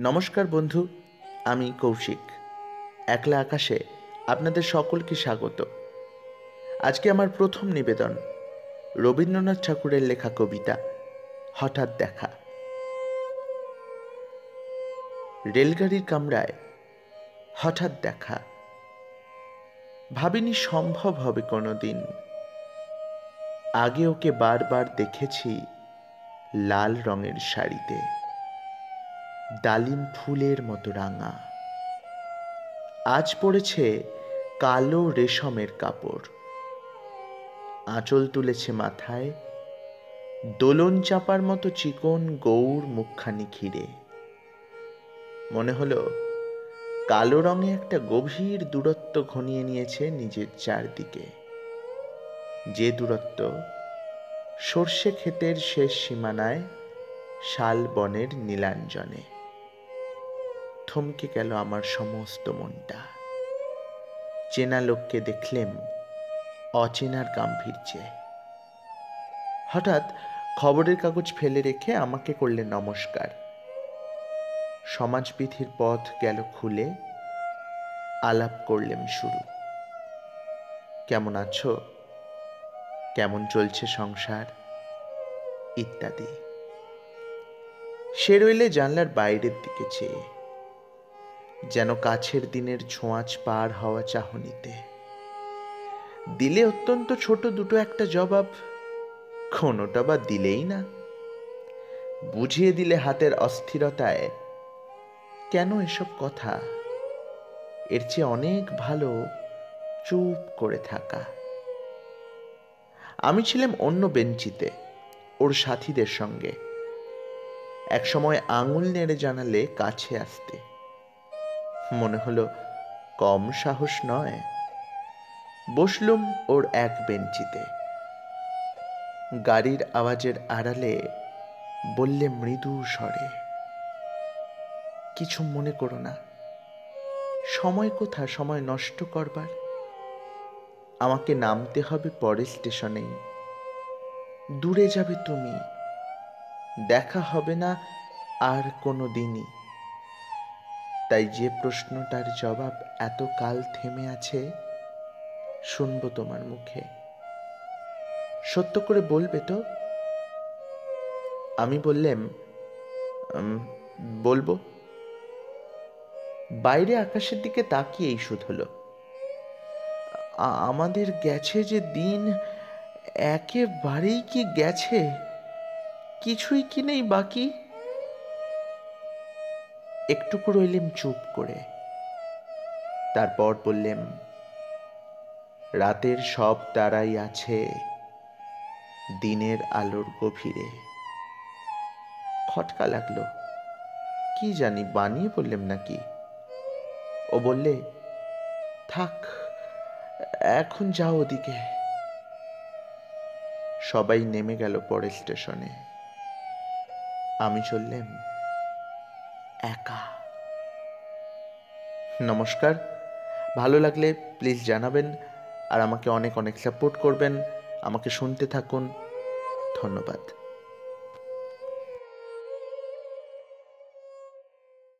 নমস্কার বন্ধু, আমি কৌশিক। একলা আকাশে আপনাদের সকলকে স্বাগত। আজকে আমার প্রথম নিবেদন, রবীন্দ্রনাথ ঠাকুরের লেখা কবিতা, হঠাৎ দেখা। রেলগাড়ির কামরায় হঠাৎ দেখা। ভাবিনি সম্ভব হবে কোনো দিন আগে ওকে বারবার দেখেছি লাল রঙের শাড়িতে। ডালিম ফুলের মতো রাঙা। আজ পড়েছে কালো রেশমের কাপড়। আঁচল তুলেছে মাথায় দোলন চাপার মতো চিকন গৌর মুখখানি ঘিরে। মনে হলো কালো রঙে একটা গভীর দূরত্ব ঘনিয়ে নিয়েছে নিজের চারদিকে। যে দূরত্ব সর্ষে ক্ষেতের শেষ সীমানায় শাল বনের নীলাঞ্জনে। থমকে গেল আমার সমস্ত মনটা। চেনা লোককে দেখলেম অচেনার গাম্ভীর্যে। হঠাৎ খবরের কাগজ ফেলে রেখে আমাকে করলে নমস্কার। সমাজবিধির পথ গেল খুলে আলাপ করলেম শুরু। কেমন আছো? কেমন চলছে সংসার? ইত্যাদি। সে রইলে জানলার বাইরের দিকে চেয়ে যেন কাছের দিনের ছোঁয়াচ পার হওয়া চাহনিতে। দিলে অত্যন্ত ছোট দুটো একটা জবাব, কোনোটা বা দিলেই না। বুঝিয়ে দিলে হাতের অস্থিরতায়, কেন এসব কথা? এর চেয়ে অনেক ভালো চুপ করে থাকা। আমি ছিলাম অন্য বেঞ্চিতে, ওর সাথীদের সঙ্গে। একসময় আঙুল নেড়ে জানালে কাছে আসতে। মনে হলো, কম সাহস নয়। বসলুম ওর এক বেঞ্চিতে। গাড়ির আওয়াজের আড়ালে বললে মৃদু স্বরে, কিছু মনে করো না। সময় কোথা, সময় নষ্ট করবার। আমাকে নামতে হবে পরের স্টেশনেই দূরে যাবে তুমি। দেখা হবে না আর কোনো দিনই। তাই যে প্রশ্নটার জবাব এত কাল থেমে আছে, শুনব তোমার মুখে। সত্য করে বলবে তো? আমি বললেম বলব। বাইরে আকাশের দিকে তাকিয়েই শুধলো আমাদের গেছে যে দিন একেবারেই কি গেছে? কিছুই কি নেই বাকি? একটুকু রইলেম চুপ করে। তারপর বললেম, রাতের সব তারাই আছে দিনের আলোর গভীরে। খটকা লাগল। কি জানি বানিয়ে বললেম নাকি? ও বললে, থাক, এখন যাও ওদিকে। সবাই নেমে গেল পরের স্টেশনে। আমি চললেম একা। নমস্কার। ভালো লাগলে প্লিজ জানাবেন আর আমাকে অনেক অনেক সাপোর্ট করবেন। আমাকে শুনতে থাকুন। ধন্যবাদ।